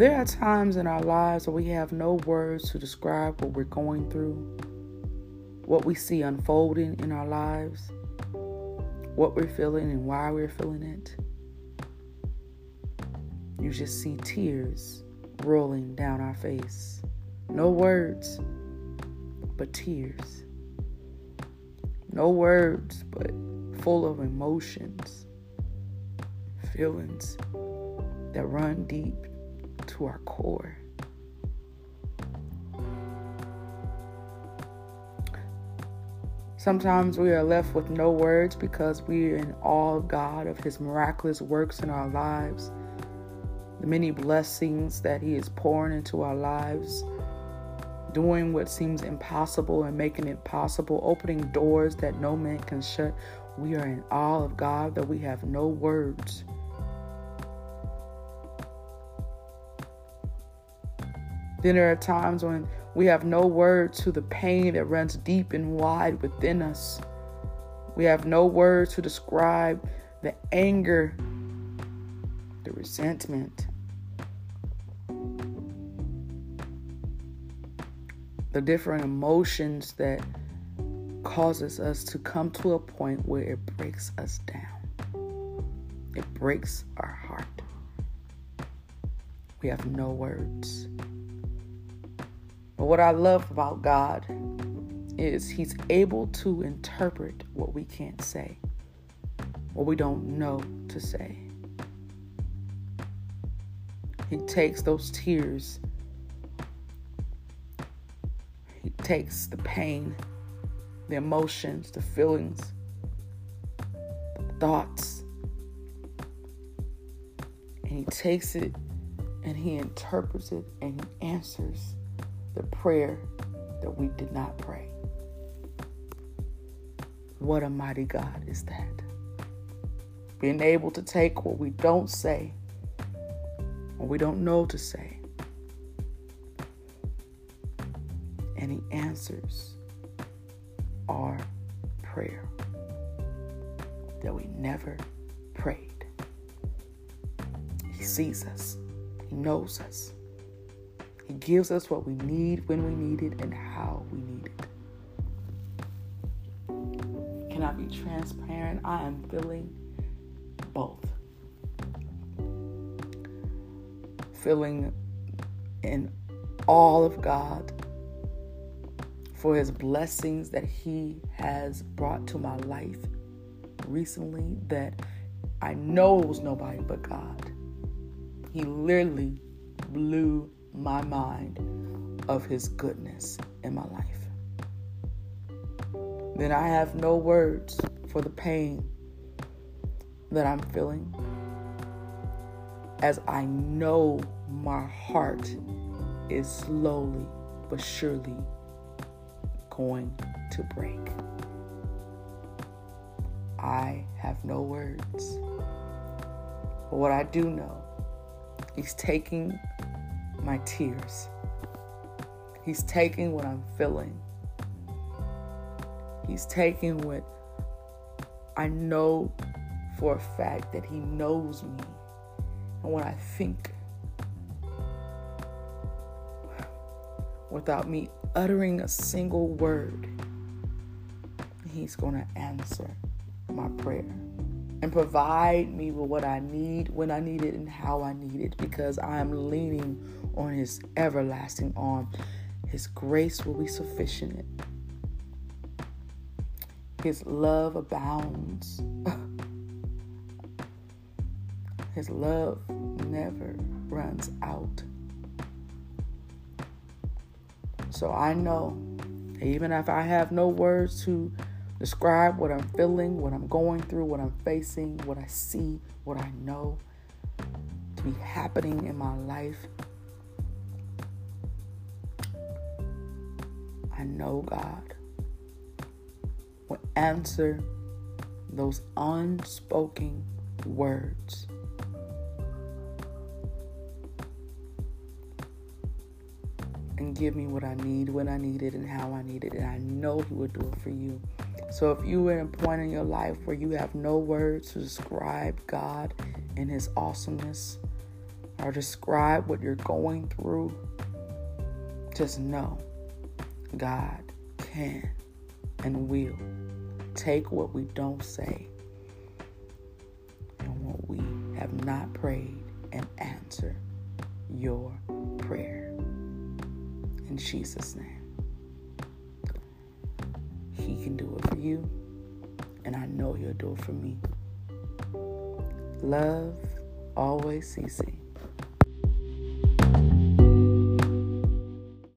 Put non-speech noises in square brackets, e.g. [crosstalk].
There are times in our lives where we have no words to describe what we're going through, what we see unfolding in our lives, what we're feeling and why we're feeling it. You just see tears rolling down our face. No words, but tears. No words, but full of emotions, feelings that run deep to our core. Sometimes we are left with no words because we are in awe of God, of His miraculous works in our lives, the many blessings that He is pouring into our lives, doing what seems impossible and making it possible, opening doors that no man can shut. We are in awe of God that we have no words Then there are times when we have no words to the pain that runs deep and wide within us. We have no words to describe the anger, the resentment, the different emotions that causes us to come to a point where it breaks us down. It breaks our heart. We have no words. But what I love about God is He's able to interpret what we can't say, what we don't know to say. He takes those tears, He takes the pain, the emotions, the feelings, the thoughts, and He takes it and He interprets it and He answers the prayer that we did not pray. What a mighty God is that. Being able to take what we don't say or we don't know to say, and He answers our prayer that we never prayed. He sees us, He knows us. Gives us what we need when we need it and how we need it. Can I be transparent? I am feeling both. Feeling in all of God for his blessings that he has brought to my life recently that I know was nobody but God. He literally blew my mind of His goodness in my life. Then I have no words for the pain that I'm feeling as I know my heart is slowly but surely going to break. I have no words. But what I do know, He's taking my tears. He's taking what I'm feeling. He's taking what I know for a fact that He knows me and what I think without me uttering a single word. He's going to answer my prayer and provide me with what I need when I need it and how I need it because I am leaning on His everlasting arm. His grace will be sufficient. His love abounds. [laughs] His love never runs out. So I know, even if I have no words to describe what I'm feeling, what I'm going through, what I'm facing, what I see, what I know to be happening in my life. I know God will answer those unspoken words. And give me what I need when I need it and how I need it. And I know He will do it for you. So if you are at a point in your life where you have no words to describe God and His awesomeness, or describe what you're going through, just know God can and will take what we don't say and what we have not prayed and answer your prayer. In Jesus' name. He can do it for you, and I know He'll do it for me. Love, always CC.